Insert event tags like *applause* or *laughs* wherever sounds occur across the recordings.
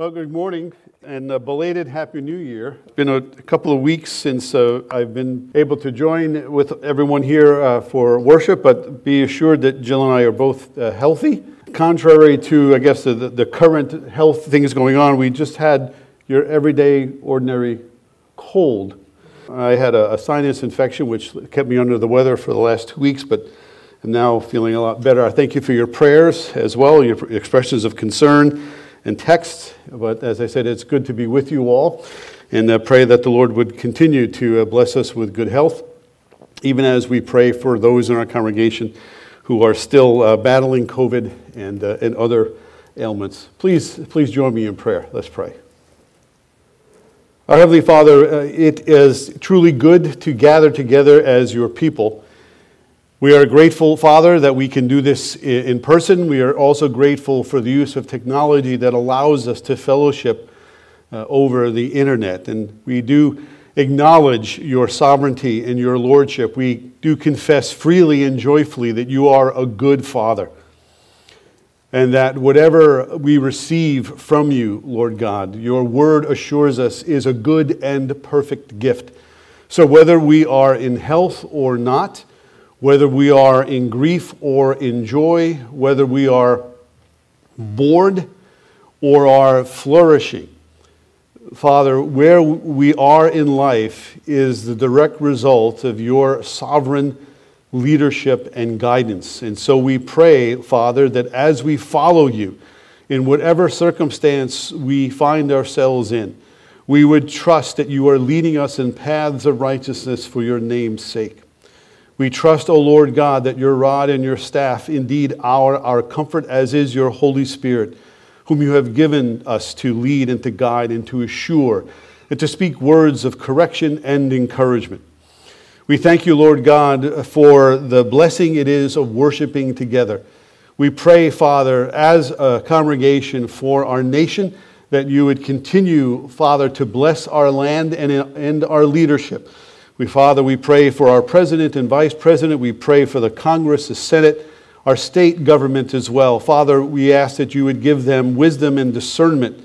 Well, good morning and a belated Happy New Year. It's been a couple of weeks since uh, I've been able to join with everyone here uh, for worship, but be assured that Jill and I are both uh, healthy. Contrary to, I guess, the, the current health things going on, we just had your everyday, ordinary cold. I had a, a sinus infection, which kept me under the weather for the last two weeks, but I'm now feeling a lot better. I thank you for your prayers as well, your expressions of concern and texts. But as I said, it's good to be with you all and uh, pray that the Lord would continue to uh, bless us with good health, even as we pray for those in our congregation who are still uh, battling COVID and, uh, and other ailments. Please, please join me in prayer. Let's pray. Our Heavenly Father, uh, it is truly good to gather together as your people we are grateful, Father, that we can do this in person. We are also grateful for the use of technology that allows us to fellowship uh, over the internet. And we do acknowledge your sovereignty and your lordship. We do confess freely and joyfully that you are a good Father. And that whatever we receive from you, Lord God, your word assures us is a good and perfect gift. So whether we are in health or not, whether we are in grief or in joy, whether we are bored or are flourishing. Father, where we are in life is the direct result of your sovereign leadership and guidance. And so we pray, Father, that as we follow you, in whatever circumstance we find ourselves in, we would trust that you are leading us in paths of righteousness for your name's sake. We trust, O Lord God, that your rod and your staff indeed are our comfort, as is your Holy Spirit, whom you have given us to lead and to guide and to assure and to speak words of correction and encouragement. We thank you, Lord God, for the blessing it is of worshiping together. We pray, Father, as a congregation for our nation, that you would continue, Father, to bless our land and, our leadership we, Father, we pray for our president and vice president. We pray for the Congress, the Senate, our state government as well. Father, we ask that you would give them wisdom and discernment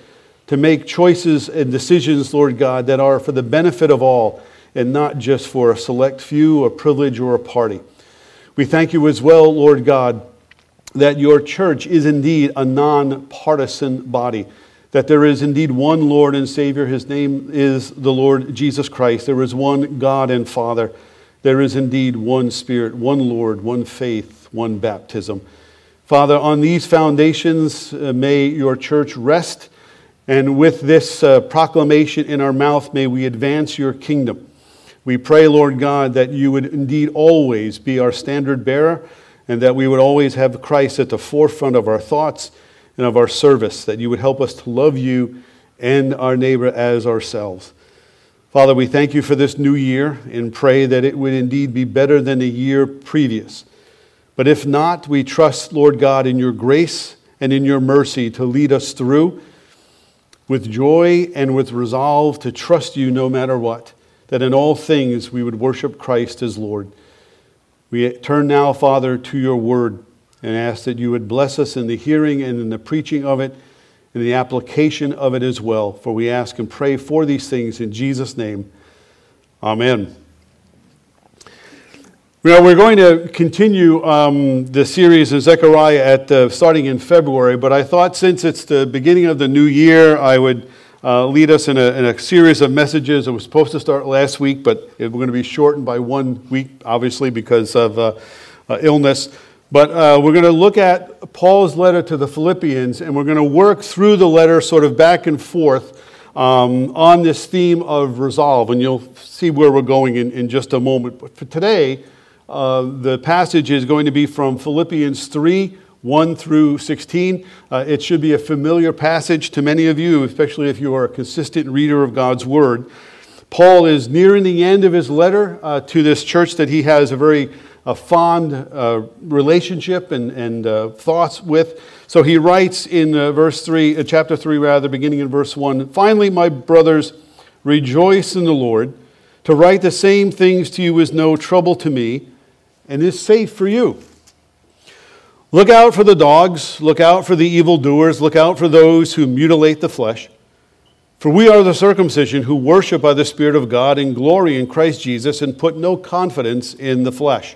to make choices and decisions, Lord God, that are for the benefit of all and not just for a select few, a privilege, or a party. We thank you as well, Lord God, that your church is indeed a nonpartisan body that there is indeed one Lord and Savior. His name is the Lord Jesus Christ. There is one God and Father. There is indeed one Spirit, one Lord, one faith, one baptism. Father, on these foundations, uh, may your church rest. And with this uh, proclamation in our mouth, may we advance your kingdom. We pray, Lord God, that you would indeed always be our standard bearer and that we would always have Christ at the forefront of our thoughts and of our service, that you would help us to love you and our neighbor as ourselves. Father, we thank you for this new year and pray that it would indeed be better than the year previous. But if not, we trust, Lord God, in your grace and in your mercy to lead us through with joy and with resolve to trust you no matter what, that in all things we would worship Christ as Lord. We turn now, Father, to your word and ask that you would bless us in the hearing and in the preaching of it, and the application of it as well. For we ask and pray for these things in Jesus' name. Amen. Well, we're going to continue um, the series in Zechariah at uh, starting in February, but I thought since it's the beginning of the new year, I would uh, lead us in a, in a, series of messages. It was supposed to start last week, but we're going to be shortened by one week, obviously, because of uh, uh illness. But uh, we're going to look at Paul's letter to the Philippians, and we're going to work through the letter sort of back and forth um, on this theme of resolve. And you'll see where we're going in, in just a moment. But for today, uh, the passage is going to be from Philippians 3 1 through 16. Uh, it should be a familiar passage to many of you, especially if you are a consistent reader of God's Word. Paul is nearing the end of his letter uh, to this church that he has a very a fond uh, relationship and, and uh, thoughts with. So he writes in uh, verse 3, uh, chapter 3, rather, beginning in verse 1 Finally, my brothers, rejoice in the Lord. To write the same things to you is no trouble to me and is safe for you. Look out for the dogs, look out for the evildoers, look out for those who mutilate the flesh. For we are the circumcision who worship by the Spirit of God and glory in Christ Jesus and put no confidence in the flesh.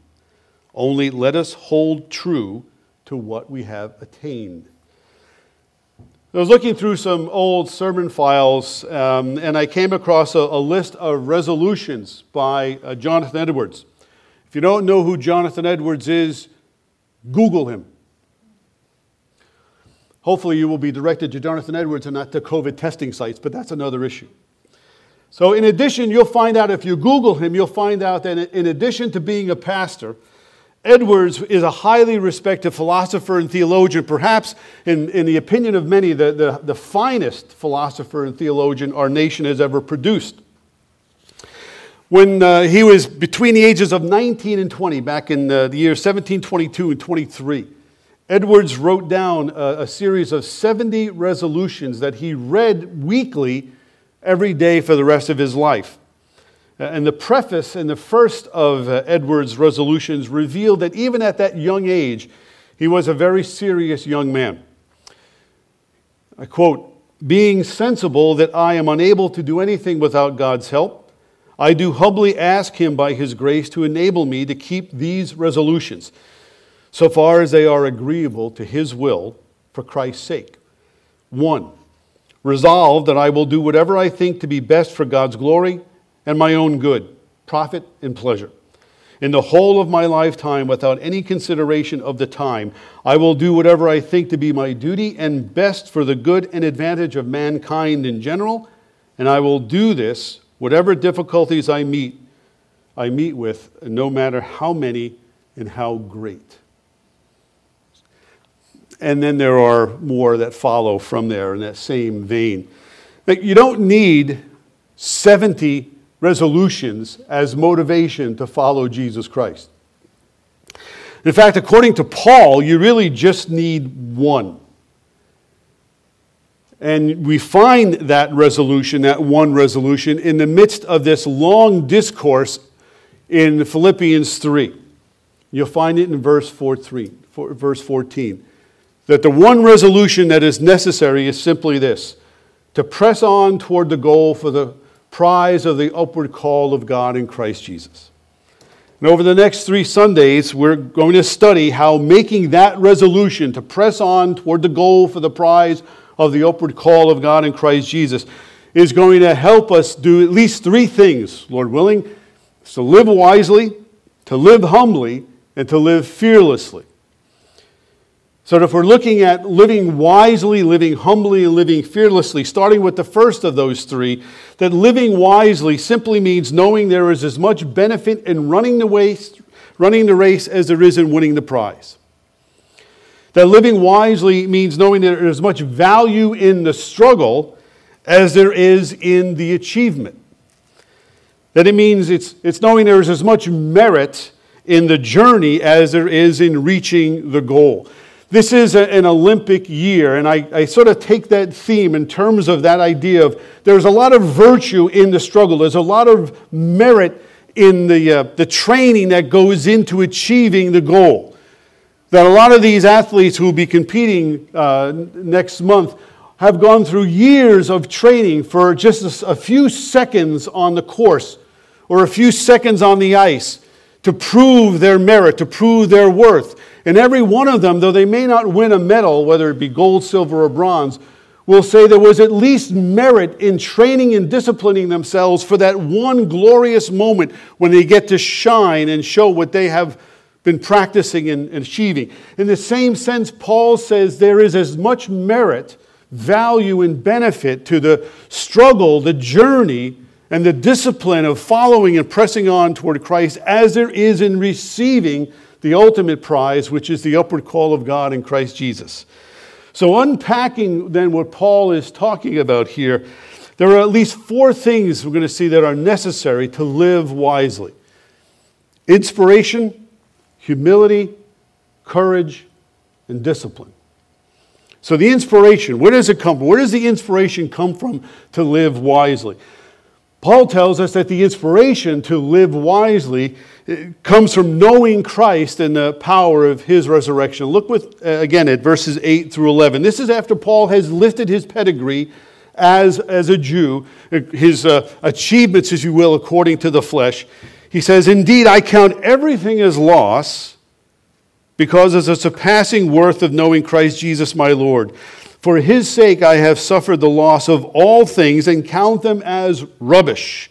Only let us hold true to what we have attained. I was looking through some old sermon files um, and I came across a, a list of resolutions by uh, Jonathan Edwards. If you don't know who Jonathan Edwards is, Google him. Hopefully, you will be directed to Jonathan Edwards and not to COVID testing sites, but that's another issue. So, in addition, you'll find out if you Google him, you'll find out that in addition to being a pastor, Edwards is a highly respected philosopher and theologian, perhaps, in, in the opinion of many, the, the, the finest philosopher and theologian our nation has ever produced. When uh, he was between the ages of 19 and 20, back in uh, the year 1722 and 23, Edwards wrote down a, a series of 70 resolutions that he read weekly every day for the rest of his life. Uh, and the preface in the first of uh, Edwards' resolutions revealed that even at that young age, he was a very serious young man. I quote, being sensible that I am unable to do anything without God's help, I do humbly ask Him by His grace to enable me to keep these resolutions, so far as they are agreeable to His will for Christ's sake. One, resolve that I will do whatever I think to be best for God's glory and my own good, profit, and pleasure. In the whole of my lifetime, without any consideration of the time, I will do whatever I think to be my duty and best for the good and advantage of mankind in general, and I will do this, whatever difficulties I meet, I meet with, no matter how many and how great. And then there are more that follow from there in that same vein. You don't need 70 resolutions as motivation to follow Jesus Christ. In fact, according to Paul, you really just need one. And we find that resolution, that one resolution, in the midst of this long discourse in Philippians 3. You'll find it in verse 14. Verse 14 that the one resolution that is necessary is simply this to press on toward the goal for the prize of the upward call of God in Christ Jesus. And over the next three Sundays, we're going to study how making that resolution to press on toward the goal for the prize of the upward call of God in Christ Jesus is going to help us do at least three things, Lord willing. To live wisely, to live humbly, and to live fearlessly. So, if we're looking at living wisely, living humbly, and living fearlessly, starting with the first of those three, that living wisely simply means knowing there is as much benefit in running the race, running the race as there is in winning the prize. That living wisely means knowing that there is as much value in the struggle as there is in the achievement. That it means it's, it's knowing there is as much merit in the journey as there is in reaching the goal. This is a, an Olympic year, and I, I sort of take that theme in terms of that idea of there's a lot of virtue in the struggle, there's a lot of merit in the, uh, the training that goes into achieving the goal. That a lot of these athletes who will be competing uh, next month have gone through years of training for just a few seconds on the course or a few seconds on the ice to prove their merit, to prove their worth. And every one of them, though they may not win a medal, whether it be gold, silver, or bronze, will say there was at least merit in training and disciplining themselves for that one glorious moment when they get to shine and show what they have been practicing and achieving. In the same sense, Paul says there is as much merit, value, and benefit to the struggle, the journey, and the discipline of following and pressing on toward Christ as there is in receiving the ultimate prize, which is the upward call of God in Christ Jesus. So, unpacking then what Paul is talking about here, there are at least four things we're going to see that are necessary to live wisely inspiration, humility, courage, and discipline. So, the inspiration, where does it come from? Where does the inspiration come from to live wisely? Paul tells us that the inspiration to live wisely comes from knowing Christ and the power of his resurrection. Look with, uh, again at verses 8 through 11. This is after Paul has lifted his pedigree as, as a Jew, his uh, achievements, as you will, according to the flesh. He says, Indeed, I count everything as loss because of the surpassing worth of knowing Christ Jesus my Lord for his sake I have suffered the loss of all things and count them as rubbish,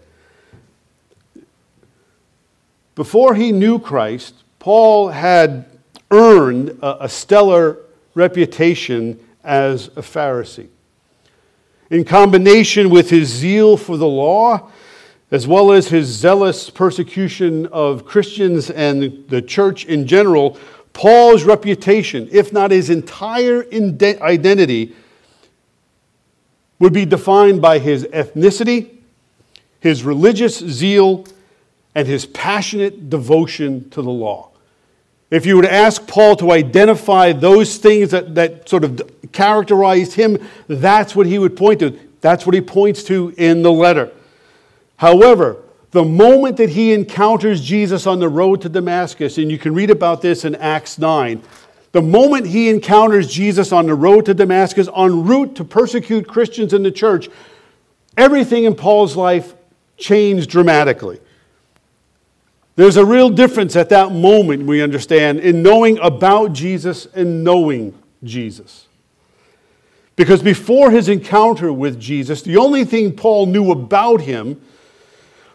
Before he knew Christ, Paul had earned a, stellar reputation as a Pharisee. In combination with his zeal for the law, as well as his zealous persecution of Christians and the church in general, Paul's reputation, if not his entire identity, would be defined by his ethnicity, his religious zeal, and his passionate devotion to the law. If you were to ask Paul to identify those things that, that sort of characterized him, that's what he would point to. That's what he points to in the letter. However, the moment that he encounters Jesus on the road to Damascus, and you can read about this in Acts 9, the moment he encounters Jesus on the road to Damascus, en route to persecute Christians in the church, everything in Paul's life changed dramatically. There's a real difference at that moment, we understand, in knowing about Jesus and knowing Jesus. Because before his encounter with Jesus, the only thing Paul knew about him,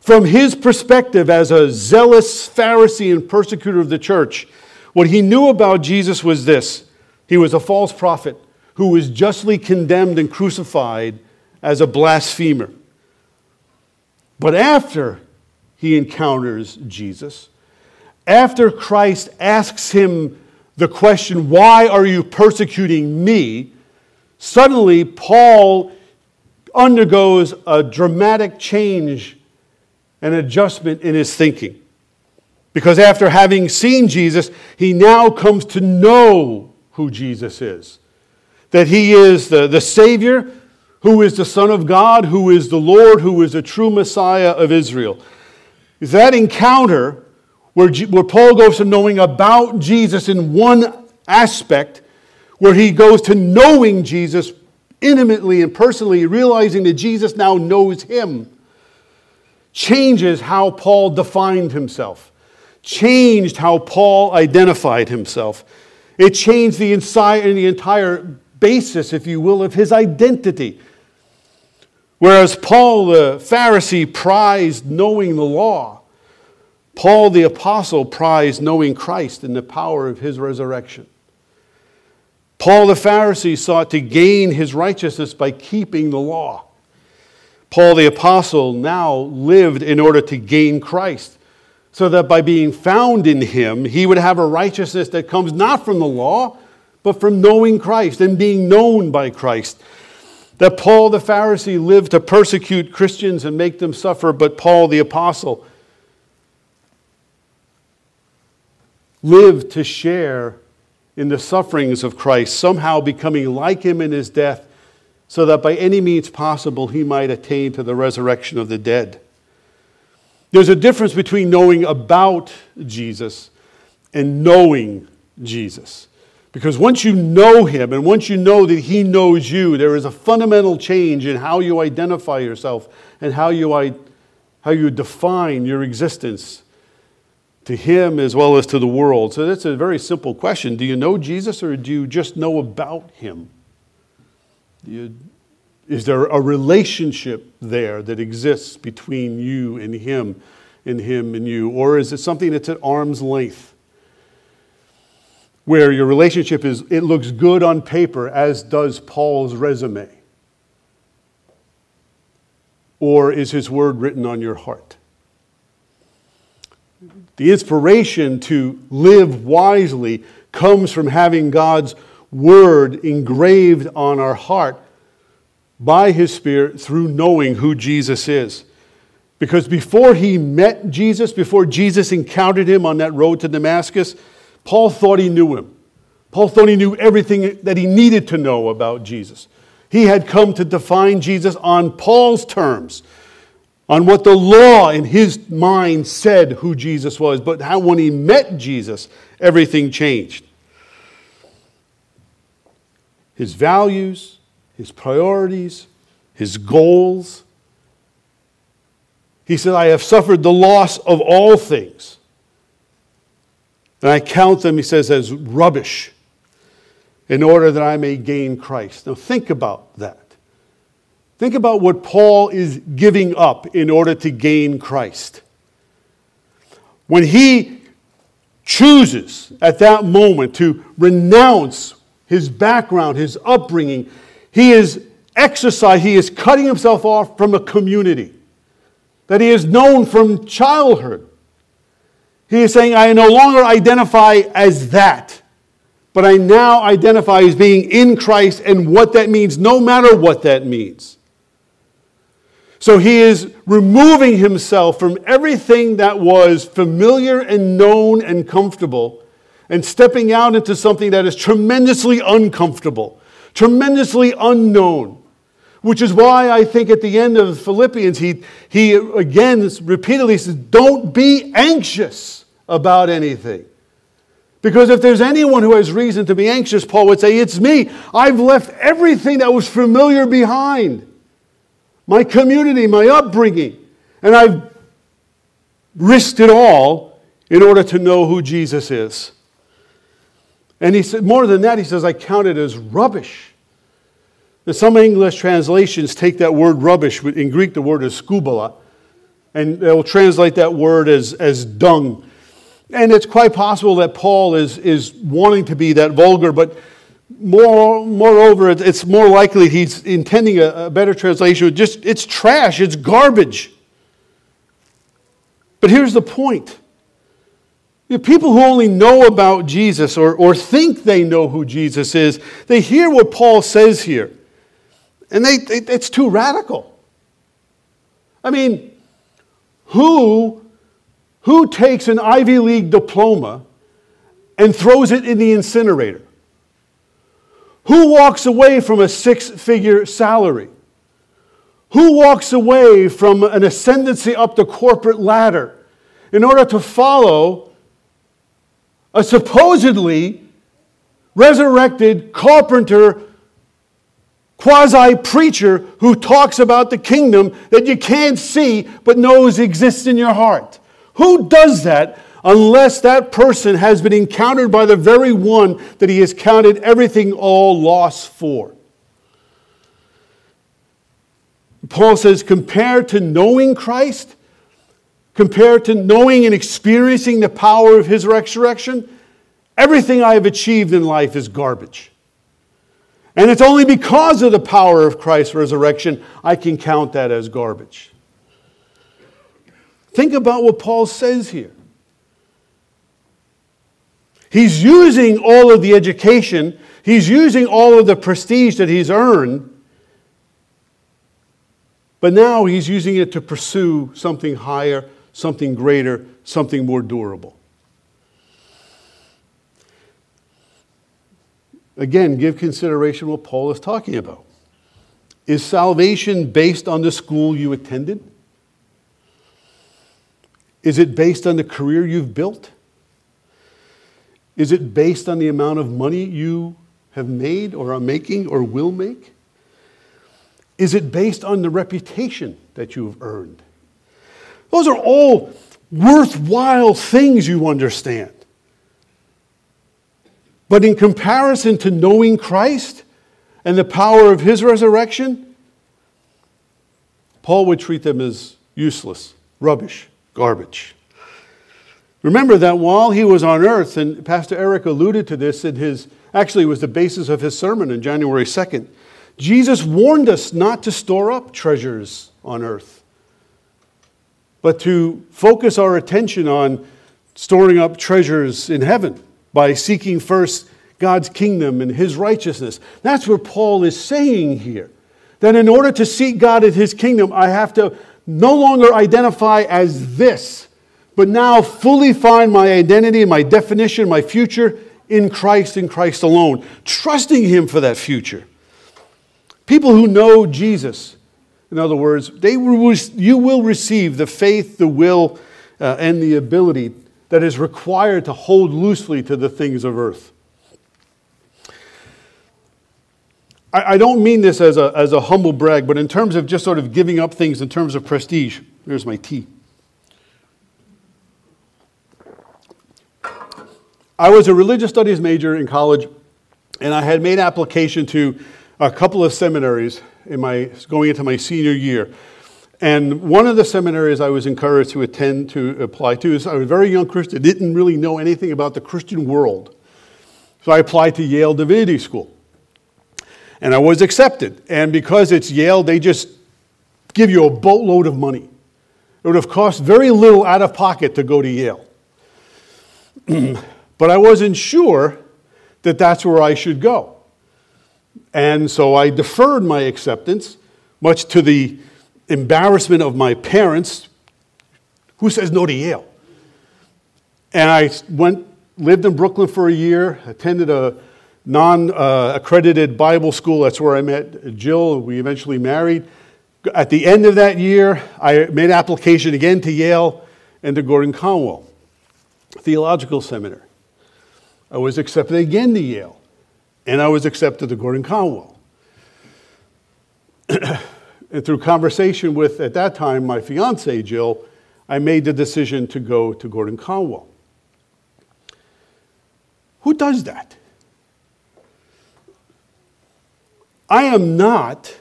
from his perspective as a zealous Pharisee and persecutor of the church, what he knew about Jesus was this he was a false prophet who was justly condemned and crucified as a blasphemer. But after he encounters Jesus, after Christ asks him the question, Why are you persecuting me? suddenly Paul undergoes a dramatic change and adjustment in his thinking. Because after having seen Jesus, he now comes to know who Jesus is. That he is the, the Savior, who is the Son of God, who is the Lord, who is the true Messiah of Israel. Is that encounter where, where Paul goes to knowing about Jesus in one aspect, where he goes to knowing Jesus intimately and personally, realizing that Jesus now knows him, changes how Paul defined himself, changed how Paul identified himself. It changed the, inside, the entire basis, if you will, of his identity. Whereas Paul the Pharisee prized knowing the law, Paul the Apostle prized knowing Christ and the power of his resurrection. Paul the Pharisee sought to gain his righteousness by keeping the law. Paul the Apostle now lived in order to gain Christ, so that by being found in him, he would have a righteousness that comes not from the law, but from knowing Christ and being known by Christ. That Paul the Pharisee lived to persecute Christians and make them suffer, but Paul the Apostle lived to share in the sufferings of Christ, somehow becoming like him in his death, so that by any means possible he might attain to the resurrection of the dead. There's a difference between knowing about Jesus and knowing Jesus. Because once you know him and once you know that he knows you, there is a fundamental change in how you identify yourself and how you, how you define your existence to him as well as to the world. So that's a very simple question. Do you know Jesus or do you just know about him? You, is there a relationship there that exists between you and him, and him and you? Or is it something that's at arm's length? Where your relationship is, it looks good on paper, as does Paul's resume? Or is his word written on your heart? The inspiration to live wisely comes from having God's word engraved on our heart by his Spirit through knowing who Jesus is. Because before he met Jesus, before Jesus encountered him on that road to Damascus, Paul thought he knew him. Paul thought he knew everything that he needed to know about Jesus. He had come to define Jesus on Paul's terms on what the law in his mind said who Jesus was, but how when he met Jesus, everything changed. His values, his priorities, his goals. He said, I have suffered the loss of all things. And I count them, he says, as rubbish in order that I may gain Christ. Now think about that. Think about what Paul is giving up in order to gain Christ. When he chooses at that moment to renounce his background, his upbringing, he is exercise, he is cutting himself off from a community that he has known from childhood. He is saying, I no longer identify as that, but I now identify as being in Christ and what that means, no matter what that means. So he is removing himself from everything that was familiar and known and comfortable and stepping out into something that is tremendously uncomfortable, tremendously unknown. Which is why I think at the end of Philippians, he, he again repeatedly says, Don't be anxious about anything. Because if there's anyone who has reason to be anxious, Paul would say, It's me. I've left everything that was familiar behind my community, my upbringing. And I've risked it all in order to know who Jesus is. And he said, more than that, he says, I count it as rubbish. Now, some English translations take that word rubbish, in Greek, the word is skubala, and they'll translate that word as, as dung. And it's quite possible that Paul is, is wanting to be that vulgar, but more, moreover, it's more likely he's intending a, a better translation. Just it's trash, it's garbage. But here's the point. Know, people who only know about Jesus or, or think they know who Jesus is, they hear what Paul says here. And they, they, it's too radical. I mean, who, who takes an Ivy League diploma and throws it in the incinerator? Who walks away from a six figure salary? Who walks away from an ascendancy up the corporate ladder in order to follow a supposedly resurrected carpenter quasi preacher who talks about the kingdom that you can't see but knows exists in your heart. Who does that unless that person has been encountered by the very one that he has counted everything all loss for? Paul says, compared to knowing Christ, compared to knowing and experiencing the power of his resurrection, everything I have achieved in life is garbage. And it's only because of the power of Christ's resurrection I can count that as garbage. Think about what Paul says here. He's using all of the education, he's using all of the prestige that he's earned, but now he's using it to pursue something higher, something greater, something more durable. Again, give consideration what Paul is talking about. Is salvation based on the school you attended? Is it based on the career you've built? Is it based on the amount of money you have made or are making or will make? Is it based on the reputation that you have earned? Those are all worthwhile things you understand. But in comparison to knowing Christ and the power of his resurrection, Paul would treat them as useless, rubbish, garbage. Remember that while he was on earth, and Pastor Eric alluded to this in his, actually, was the basis of his sermon on January 2nd, Jesus warned us not to store up treasures on earth, but to focus our attention on storing up treasures in heaven by seeking first God's kingdom and his righteousness. That's what Paul is saying here. That in order to seek God and his kingdom, I have to no longer identify as this, but now fully find my identity, my definition, my future in Christ and Christ alone, trusting him for that future. People who know Jesus, in other words, they you will receive the faith, the will, uh, and the ability that is required to hold loosely to the things of earth. I, I don't mean this as a, as a humble brag, but in terms of just sort of giving up things in terms of prestige. Here's my tea. I was a religious studies major in college, and I had made application to a couple of seminaries in my, going into my senior year. And one of the seminaries I was encouraged to attend to apply to is I was a very young Christian, didn't really know anything about the Christian world. So I applied to Yale Divinity School. And I was accepted. And because it's Yale, they just give you a boatload of money. It would have cost very little out of pocket to go to Yale. *clears throat* but I wasn't sure that that's where I should go. And so I deferred my acceptance, much to the embarrassment of my parents, who says no to Yale? And I went, lived in Brooklyn for a year, attended a non uh, accredited Bible school. That's where I met Jill. We eventually married. At the end of that year, I made application again to Yale and to Gordon Conwell Theological Seminary. I was accepted again to Yale, and I was accepted to Gordon Conwell. *clears throat* And through conversation with, at that time, my fiancee, Jill, I made the decision to go to Gordon Conwell. Who does that? I am not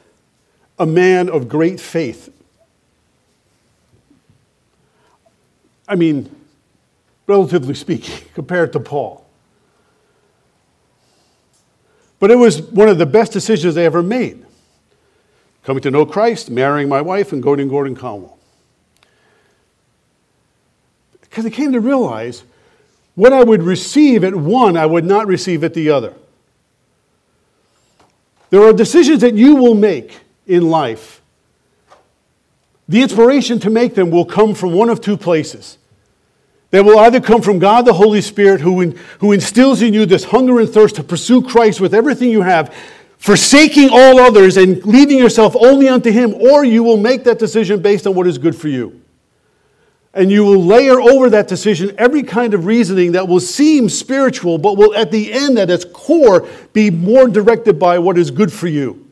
a man of great faith. I mean, relatively speaking, *laughs* compared to Paul. But it was one of the best decisions I ever made coming to know Christ, marrying my wife, and going to Gordon Conwell. Because I came to realize what I would receive at one, I would not receive at the other. There are decisions that you will make in life. The inspiration to make them will come from one of two places. They will either come from God the Holy Spirit, who, in, who instills in you this hunger and thirst to pursue Christ with everything you have, forsaking all others and leaving yourself only unto Him, or you will make that decision based on what is good for you. And you will layer over that decision every kind of reasoning that will seem spiritual, but will at the end, at its core, be more directed by what is good for you.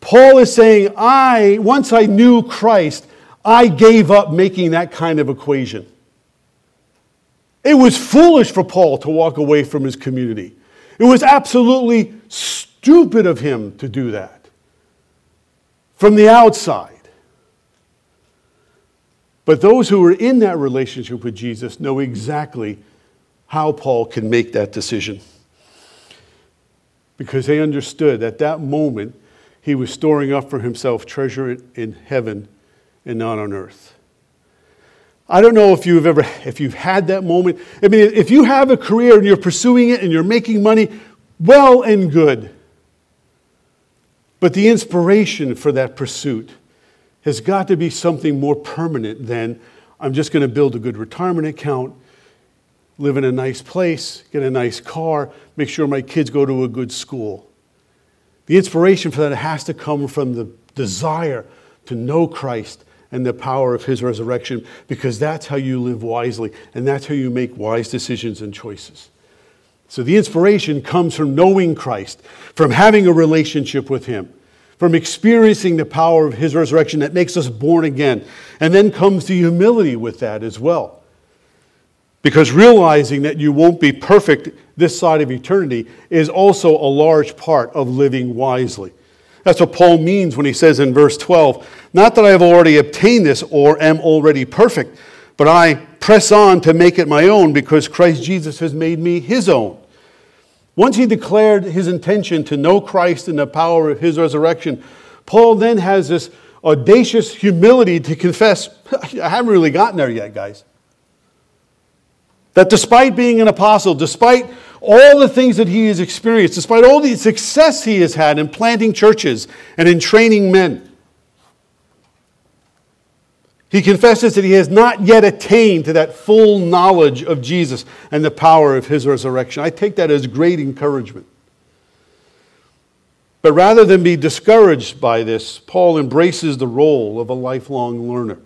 Paul is saying, I, once I knew Christ, I gave up making that kind of equation. It was foolish for Paul to walk away from his community. It was absolutely stupid of him to do that from the outside. But those who are in that relationship with Jesus know exactly how Paul can make that decision. Because they understood at that moment he was storing up for himself treasure in heaven and not on earth. I don't know if you've ever if you've had that moment. I mean, if you have a career and you're pursuing it and you're making money, well and good. But the inspiration for that pursuit has got to be something more permanent than I'm just going to build a good retirement account, live in a nice place, get a nice car, make sure my kids go to a good school. The inspiration for that has to come from the desire to know Christ and the power of his resurrection because that's how you live wisely and that's how you make wise decisions and choices. So the inspiration comes from knowing Christ, from having a relationship with him, from experiencing the power of his resurrection that makes us born again. And then comes the humility with that as well. Because realizing that you won't be perfect this side of eternity is also a large part of living wisely. That's what Paul means when he says in verse 12, Not that I have already obtained this or am already perfect, but I press on to make it my own because Christ Jesus has made me his own. Once he declared his intention to know Christ and the power of his resurrection, Paul then has this audacious humility to confess, *laughs* I haven't really gotten there yet, guys. That despite being an apostle, despite all the things that he has experienced, despite all the success he has had in planting churches and in training men, he confesses that he has not yet attained to that full knowledge of Jesus and the power of his resurrection. I take that as great encouragement. But rather than be discouraged by this, Paul embraces the role of a lifelong learner.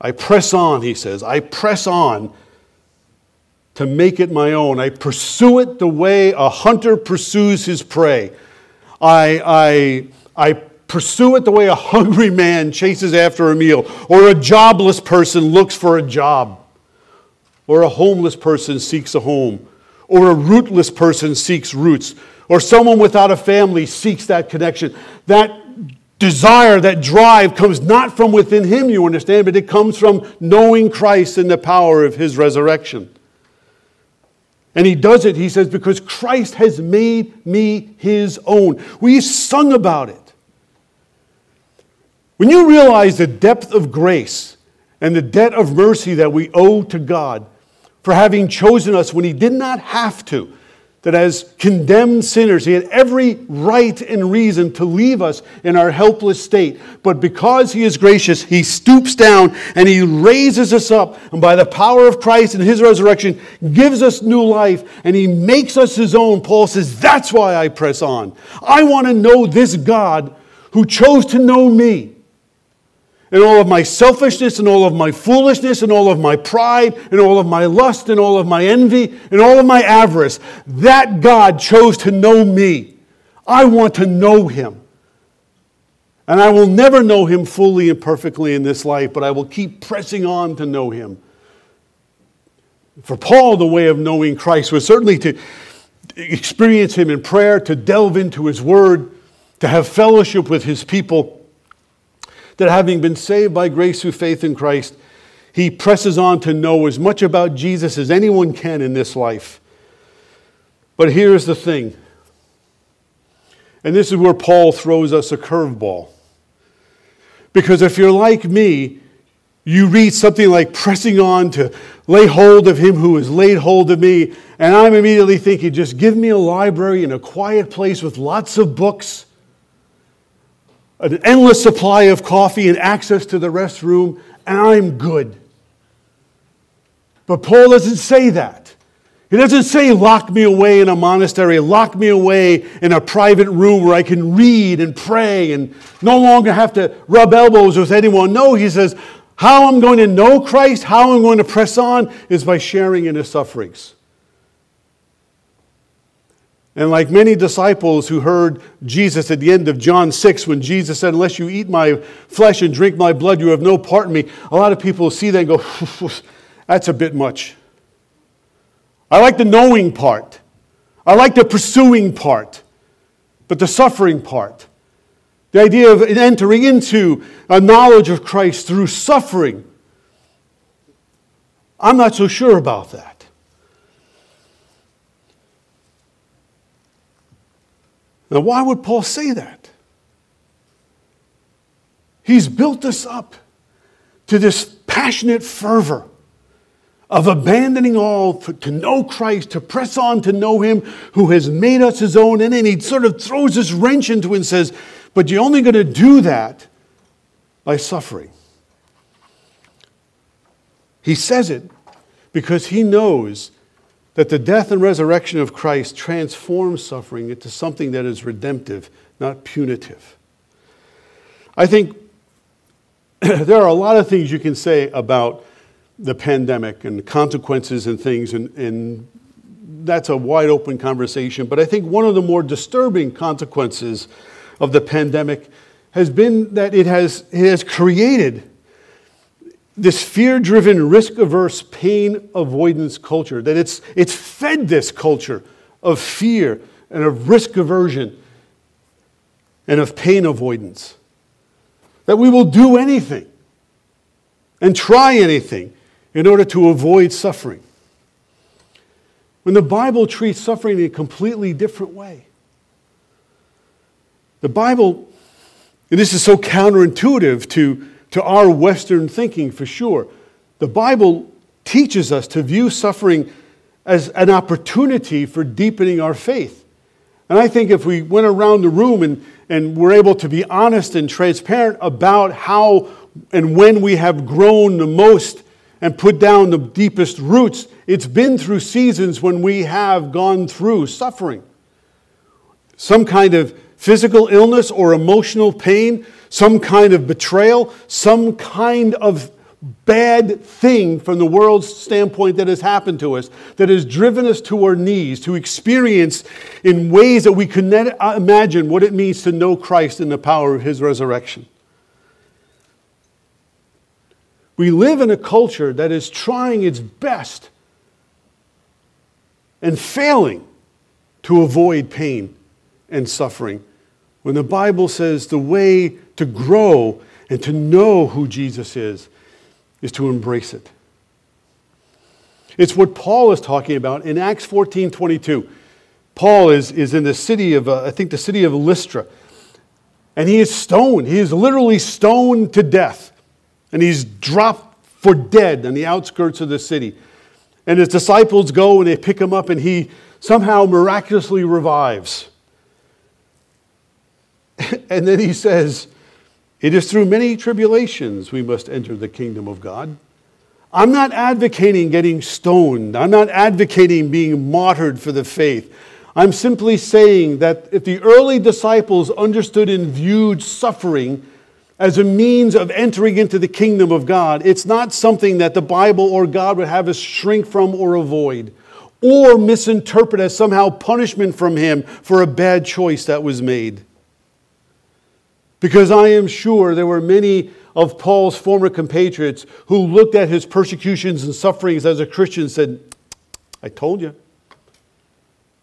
I press on, he says. I press on to make it my own. I pursue it the way a hunter pursues his prey. I, I, I pursue it the way a *laughs* hungry man chases after a meal, or a jobless person looks for a job, or a homeless person seeks a home, or a rootless person seeks roots, or someone without a family seeks that connection. That desire, that drive comes not from within him, you understand, but it comes from knowing Christ and the power of his resurrection. And he does it, he says, because Christ has made me his own. We sung about it. When you realize the depth of grace and the debt of mercy that we owe to God for having chosen us when he did not have to, that as condemned sinners, he had every right and reason to leave us in our helpless state. But because he is gracious, he stoops down and he raises us up. And by the power of Christ and his resurrection, gives us new life and he makes us his own. Paul says, That's why I press on. I want to know this God who chose to know me and all of my selfishness and all of my foolishness and all of my pride and all of my lust and all of my envy and all of my avarice, that God chose to know me. I want to know him. And I will never know him fully and perfectly in this life, but I will keep pressing on to know him. For Paul, the way of knowing Christ was certainly to experience him in prayer, to delve into his word, to have fellowship with his people that having been saved by grace through faith in Christ, he presses on to know as much about Jesus as anyone can in this life. But here's the thing, and this is where Paul throws us a curveball. Because if you're like me, you read something like pressing on to lay hold of him who has laid hold of me, and I'm immediately thinking, just give me a library in a quiet place with lots of books an endless supply of coffee and access to the restroom, and I'm good. But Paul doesn't say that. He doesn't say, lock me away in a monastery, lock me away in a private room where I can read and pray and no longer have to rub elbows with anyone. No, he says, how I'm going to know Christ, how I'm going to press on, is by sharing in his sufferings. And like many disciples who heard Jesus at the end of John 6, when Jesus said, Unless you eat my flesh and drink my blood, you have no part in me, a lot of people see that and go, That's a bit much. I like the knowing part, I like the pursuing part, but the suffering part, the idea of entering into a knowledge of Christ through suffering, I'm not so sure about that. Now, why would Paul say that? He's built us up to this passionate fervor of abandoning all to know Christ, to press on to know Him who has made us His own. And then He sort of throws this wrench into it and says, But you're only going to do that by suffering. He says it because He knows that the death and resurrection of Christ transforms suffering into something that is redemptive, not punitive. I think *clears throat* there are a lot of things you can say about the pandemic and consequences and things, and, and that's a wide open conversation. But I think one of the more disturbing consequences of the pandemic has been that it has, it has created this fear driven, risk averse, pain avoidance culture, that it's, it's fed this culture of fear and of risk aversion and of pain avoidance. That we will do anything and try anything in order to avoid suffering. When the Bible treats suffering in a completely different way. The Bible, and this is so counterintuitive to to our Western thinking for sure. The Bible teaches us to view suffering as an opportunity for deepening our faith. And I think if we went around the room and, and were able to be honest and transparent about how and when we have grown the most and put down the deepest roots, it's been through seasons when we have gone through suffering. Some kind of physical illness or emotional pain, some kind of betrayal, some kind of bad thing from the world's standpoint that has happened to us, that has driven us to our knees to experience in ways that we could not uh, imagine what it means to know Christ and the power of his resurrection. We live in a culture that is trying its best and failing to avoid pain and suffering when the Bible says the way to grow and to know who Jesus is is to embrace it. It's what Paul is talking about in Acts 14 22. Paul is, is in the city of, uh, I think, the city of Lystra. And he is stoned. He is literally stoned to death. And he's dropped for dead on the outskirts of the city. And his disciples go and they pick him up, and he somehow miraculously revives. *laughs* and then he says, It is through many tribulations we must enter the kingdom of God. I'm not advocating getting stoned. I'm not advocating being martyred for the faith. I'm simply saying that if the early disciples understood and viewed suffering as a means of entering into the kingdom of God, it's not something that the Bible or God would have us shrink from or avoid or misinterpret as somehow punishment from Him for a bad choice that was made. Because I am sure there were many of Paul's former compatriots who looked at his persecutions and sufferings as a Christian and said, I told you.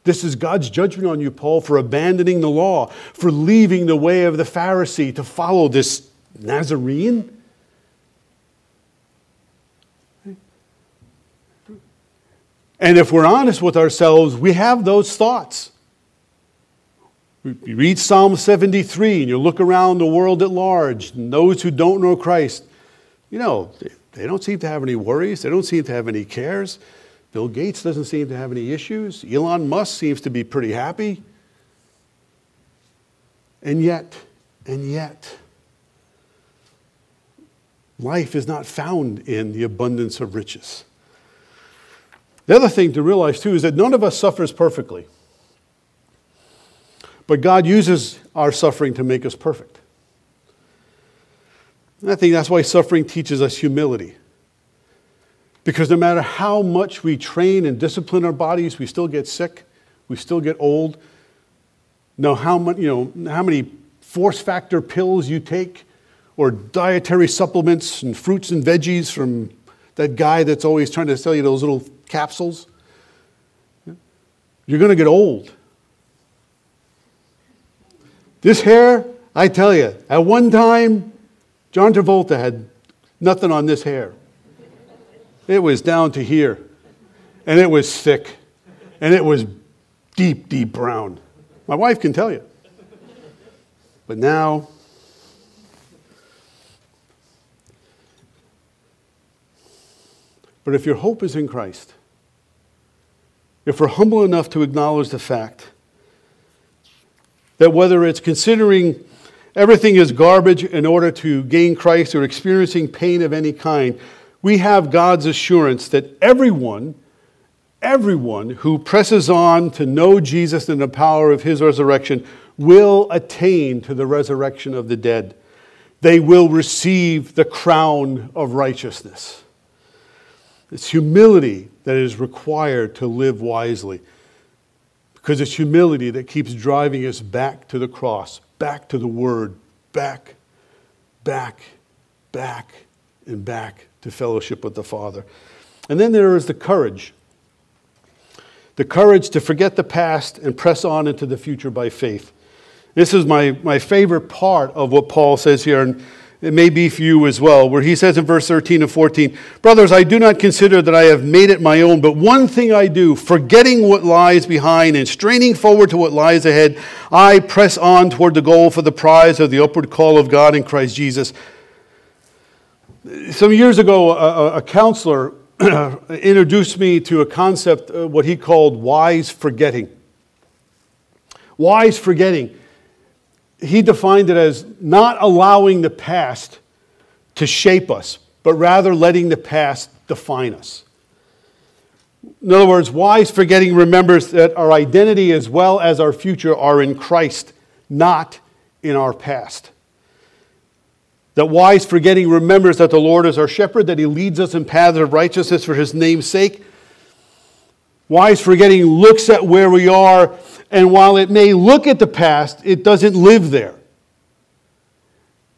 This is God's judgment on you, Paul, for abandoning the law, for leaving the way of the Pharisee to follow this Nazarene. And if we're honest with ourselves, we have those thoughts. You read Psalm 73 and you look around the world at large, and those who don't know Christ, you know, they don't seem to have any worries. They don't seem to have any cares. Bill Gates doesn't seem to have any issues. Elon Musk seems to be pretty happy. And yet, and yet, life is not found in the abundance of riches. The other thing to realize, too, is that none of us suffers perfectly. But God uses our suffering to make us perfect. And I think that's why suffering teaches us humility. Because no matter how much we train and discipline our bodies, we still get sick, we still get old, know how many, you know, how many force factor pills you take or dietary supplements and fruits and veggies from that guy that's always trying to sell you those little capsules. You're going to get old. This hair, I tell you, at one time, John Travolta had nothing on this hair. It was down to here, and it was thick, and it was deep, deep brown. My wife can tell you. But now, but if your hope is in Christ, if we're humble enough to acknowledge the fact that whether it's considering everything as garbage in order to gain Christ or experiencing pain of any kind, we have God's assurance that everyone, everyone who presses on to know Jesus and the power of his resurrection will attain to the resurrection of the dead. They will receive the crown of righteousness. It's humility that is required to live wisely. Because it's humility that keeps driving us back to the cross, back to the Word, back, back, back, and back to fellowship with the Father. And then there is the courage the courage to forget the past and press on into the future by faith. This is my, my favorite part of what Paul says here. It may be for you as well, where he says in verse 13 and 14, Brothers, I do not consider that I have made it my own, but one thing I do, forgetting what lies behind and straining forward to what lies ahead, I press on toward the goal for the prize of the upward call of God in Christ Jesus. Some years ago, a, a counselor *clears throat* introduced me to a concept, uh, what he called wise forgetting. Wise forgetting he defined it as not allowing the past to shape us, but rather letting the past define us. In other words, wise forgetting remembers that our identity as well as our future are in Christ, not in our past. That wise forgetting remembers that the Lord is our shepherd, that he leads us in paths of righteousness for his name's sake. Wise forgetting looks at where we are and while it may look at the past, it doesn't live there.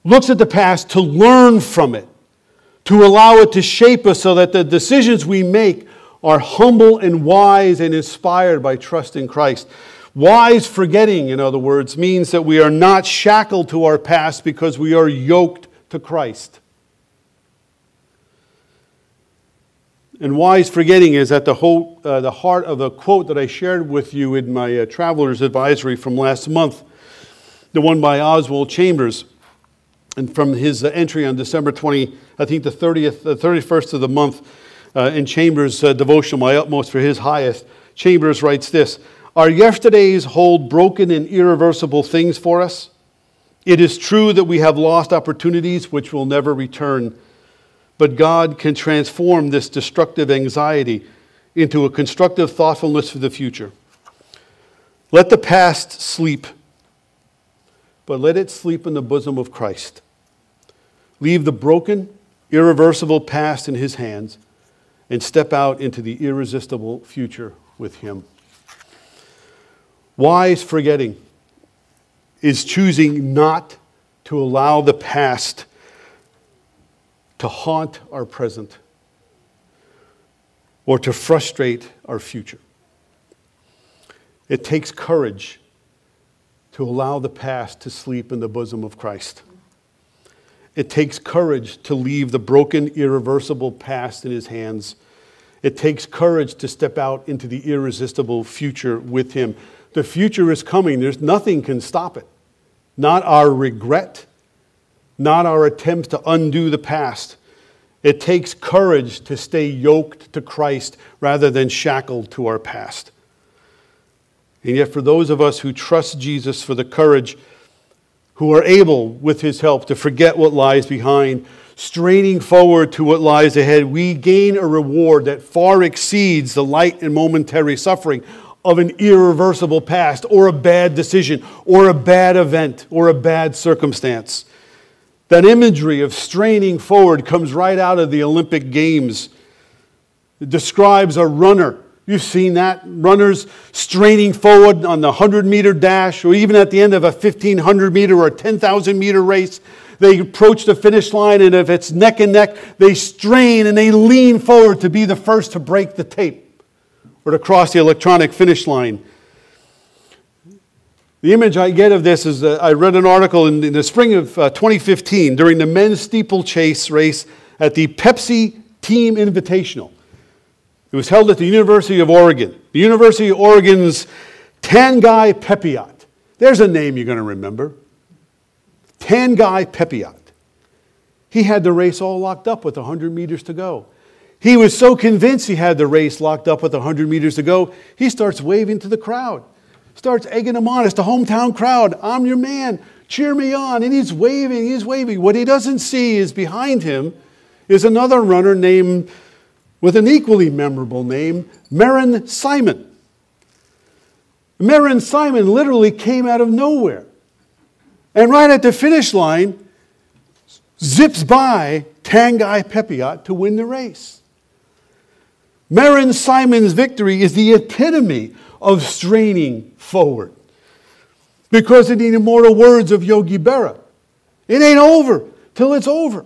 Looks at the past to learn from it, to allow it to shape us so that the decisions we make are humble and wise and inspired by trust in Christ. Wise forgetting, in other words, means that we are not shackled to our past because we are yoked to Christ. And wise forgetting is at the, whole, uh, the heart of a quote that I shared with you in my uh, traveler's advisory from last month, the one by Oswald Chambers, and from his uh, entry on December 20, I think the 30th, the 31st of the month, uh, in Chambers' uh, devotional, My Utmost for His Highest. Chambers writes this Our yesterdays hold broken and irreversible things for us. It is true that we have lost opportunities which will never return. But God can transform this destructive anxiety into a constructive thoughtfulness for the future. Let the past sleep, but let it sleep in the bosom of Christ. Leave the broken, irreversible past in His hands and step out into the irresistible future with Him. Wise forgetting is choosing not to allow the past to haunt our present or to frustrate our future. It takes courage to allow the past to sleep in the bosom of Christ. It takes courage to leave the broken, irreversible past in his hands. It takes courage to step out into the irresistible future with him. The future is coming. There's nothing can stop it. Not our regret, not our attempts to undo the past. It takes courage to stay yoked to Christ rather than shackled to our past. And yet, for those of us who trust Jesus for the courage, who are able, with his help, to forget what lies behind, straining forward to what lies ahead, we gain a reward that far exceeds the light and momentary suffering of an irreversible past, or a bad decision, or a bad event, or a bad circumstance. That imagery of straining forward comes right out of the Olympic Games. It describes a runner You've seen that. Runners straining forward on the 100 meter dash, or even at the end of a 1500 meter or 10,000 meter race. They approach the finish line, and if it's neck and neck, they strain and they lean forward to be the first to break the tape or to cross the electronic finish line. The image I get of this is I read an article in, in the spring of uh, 2015 during the men's steeplechase race at the Pepsi Team Invitational. It was held at the University of Oregon. The University of Oregon's Tanguy Pepiot. There's a name you're going to remember. Tanguy Pepiot. He had the race all locked up with 100 meters to go. He was so convinced he had the race locked up with 100 meters to go, he starts waving to the crowd, starts egging them on. It's the hometown crowd. I'm your man. Cheer me on. And he's waving, he's waving. What he doesn't see is behind him is another runner named with an equally memorable name, Meron Simon. Meron Simon literally came out of nowhere. And right at the finish line, zips by Tanguy Pepiot to win the race. Meron Simon's victory is the epitome of straining forward. Because in the immortal words of Yogi Berra, it ain't over till it's over.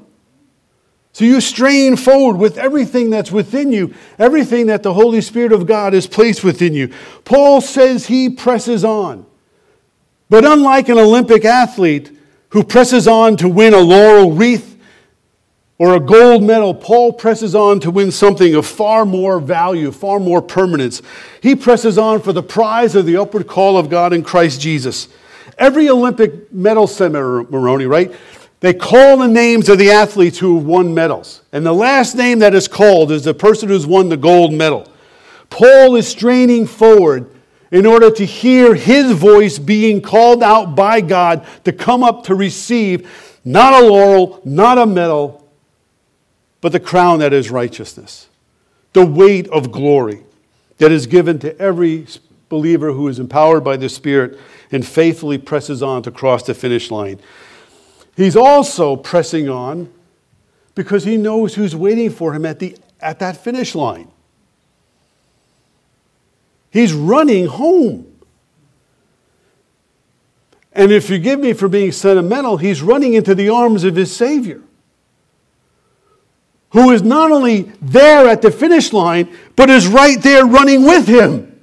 So you strain forward with everything that's within you, everything that the Holy Spirit of God has placed within you. Paul says he presses on. But unlike an Olympic athlete who presses on to win a laurel wreath or a gold medal, Paul presses on to win something of far more value, far more permanence. He presses on for the prize of the upward call of God in Christ Jesus. Every Olympic medal ceremony, right? They call the names of the athletes who have won medals. And the last name that is called is the person who's won the gold medal. Paul is straining forward in order to hear his voice being called out by God to come up to receive not a laurel, not a medal, but the crown that is righteousness, the weight of glory that is given to every believer who is empowered by the Spirit and faithfully presses on to cross the finish line. He's also pressing on because he knows who's waiting for him at, the, at that finish line. He's running home. And if you forgive me for being sentimental, he's running into the arms of his Savior, who is not only there at the finish line, but is right there running with him.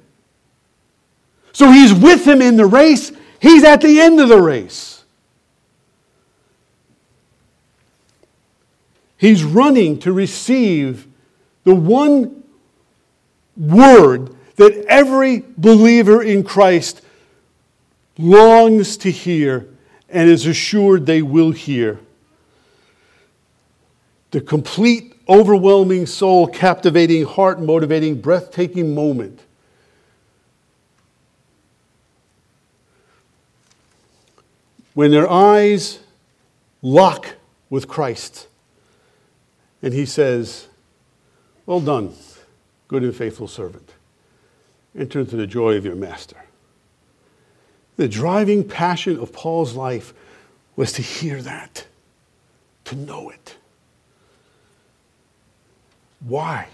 So he's with him in the race, he's at the end of the race. He's running to receive the one word that every believer in Christ longs to hear and is assured they will hear. The complete, overwhelming, soul captivating, heart motivating, breathtaking moment. When their eyes lock with Christ and he says, Well done, good and faithful servant. Enter into the joy of your master. The driving passion of Paul's life was to hear that, to know it. Why?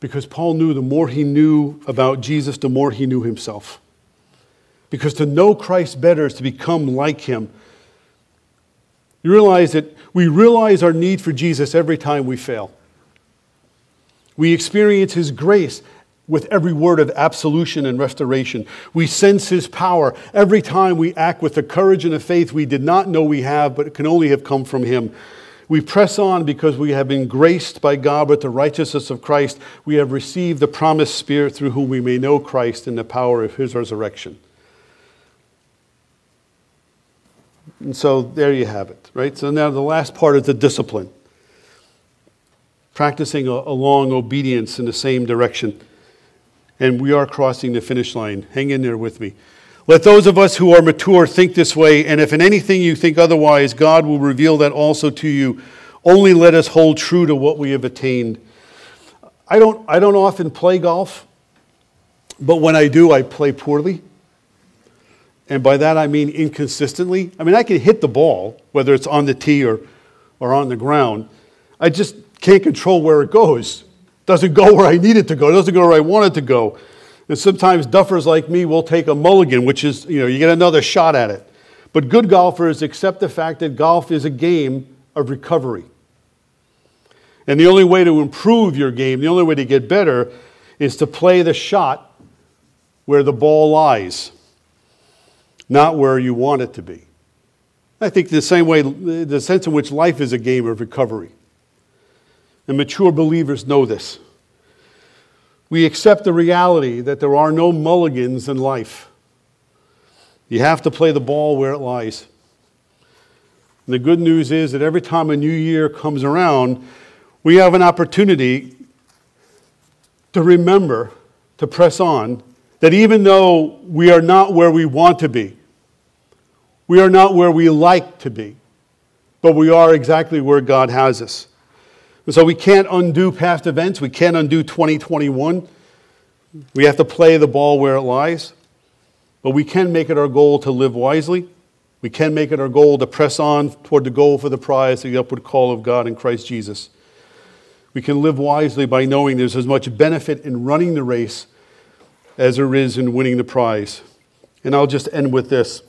Because Paul knew the more he knew about Jesus, the more he knew himself. Because to know Christ better is to become like him. You realize that we realize our need for Jesus every time we fail. We experience His grace with every word of absolution and restoration. We sense His power every time we act with the courage and the faith we did not know we have, but it can only have come from Him. We press on because we have been graced by God with the righteousness of Christ. We have received the promised Spirit through whom we may know Christ in the power of His resurrection. And so there you have it, right? So now the last part is the discipline. Practicing a, a long obedience in the same direction. And we are crossing the finish line. Hang in there with me. Let those of us who are mature think this way, and if in anything you think otherwise, God will reveal that also to you. Only let us hold true to what we have attained. I don't, I don't often play golf, but when I do, I play poorly. And by that I mean inconsistently. I mean, I can hit the ball, whether it's on the tee or, or on the ground. I just can't control where it goes. It Doesn't go where I need it to go, it doesn't go where I want it to go. And sometimes duffers like me will take a mulligan, which is, you know, you get another shot at it. But good golfers accept the fact that golf is a game of recovery. And the only way to improve your game, the only way to get better, is to play the shot where the ball lies, not where you want it to be. I think the same way, the sense in which life is a game of recovery. And mature believers know this. We accept the reality that there are no mulligans in life. You have to play the ball where it lies. And the good news is that every time a new year comes around, we have an opportunity to remember, to press on, that even though we are not where we want to be, we are not where we like to be, but we are exactly where God has us. And so we can't undo past events. We can't undo 2021. We have to play the ball where it lies. But we can make it our goal to live wisely. We can make it our goal to press on toward the goal for the prize, the upward call of God in Christ Jesus. We can live wisely by knowing there's as much benefit in running the race as there is in winning the prize. And I'll just end with this.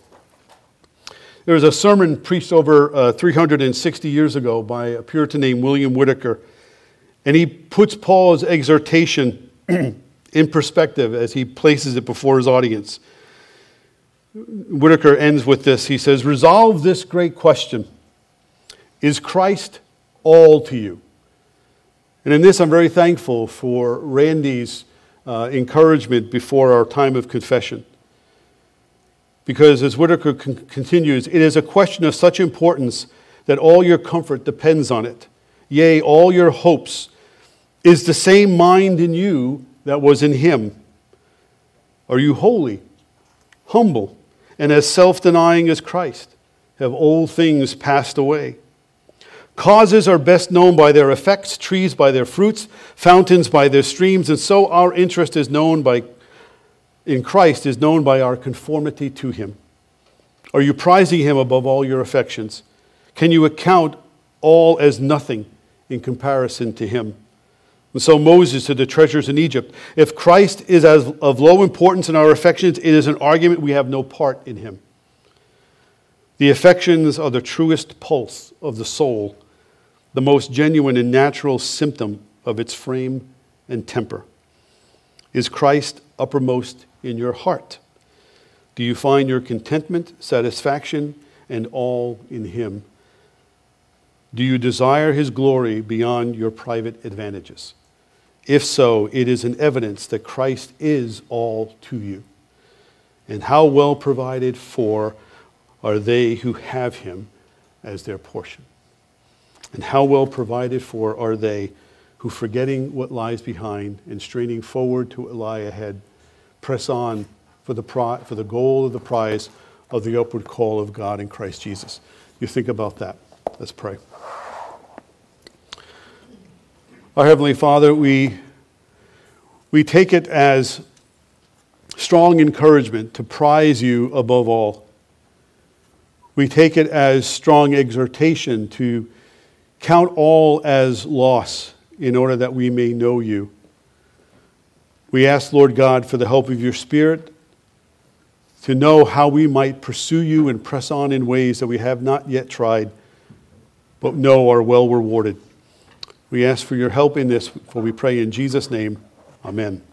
There was a sermon preached over uh, 360 years ago by a Puritan named William Whitaker, and he puts Paul's exhortation *clears throat* in perspective as he places it before his audience. Whitaker ends with this. He says, Resolve this great question Is Christ all to you? And in this, I'm very thankful for Randy's uh, encouragement before our time of confession. Because as Whitaker con- continues, it is a question of such importance that all your comfort depends on it. Yea, all your hopes is the same mind in you that was in him. Are you holy, humble, and as self denying as Christ? Have old things passed away? Causes are best known by their effects, trees by their fruits, fountains by their streams, and so our interest is known by in Christ is known by our conformity to him. Are you prizing him above all your affections? Can you account all as nothing in comparison to him? And so Moses to the treasures in Egypt. If Christ is as of low importance in our affections, it is an argument we have no part in him. The affections are the truest pulse of the soul, the most genuine and natural symptom of its frame and temper. Is Christ uppermost in your heart? Do you find your contentment, satisfaction, and all in Him? Do you desire His glory beyond your private advantages? If so, it is an evidence that Christ is all to you. And how well provided for are they who have Him as their portion? And how well provided for are they who, forgetting what lies behind and straining forward to what lie ahead, press on for the, pri- for the goal of the prize of the upward call of God in Christ Jesus. You think about that. Let's pray. Our Heavenly Father, we, we take it as strong encouragement to prize you above all. We take it as strong exhortation to count all as loss in order that we may know you. We ask, Lord God, for the help of your Spirit to know how we might pursue you and press on in ways that we have not yet tried, but know are well rewarded. We ask for your help in this, for we pray in Jesus' name. Amen.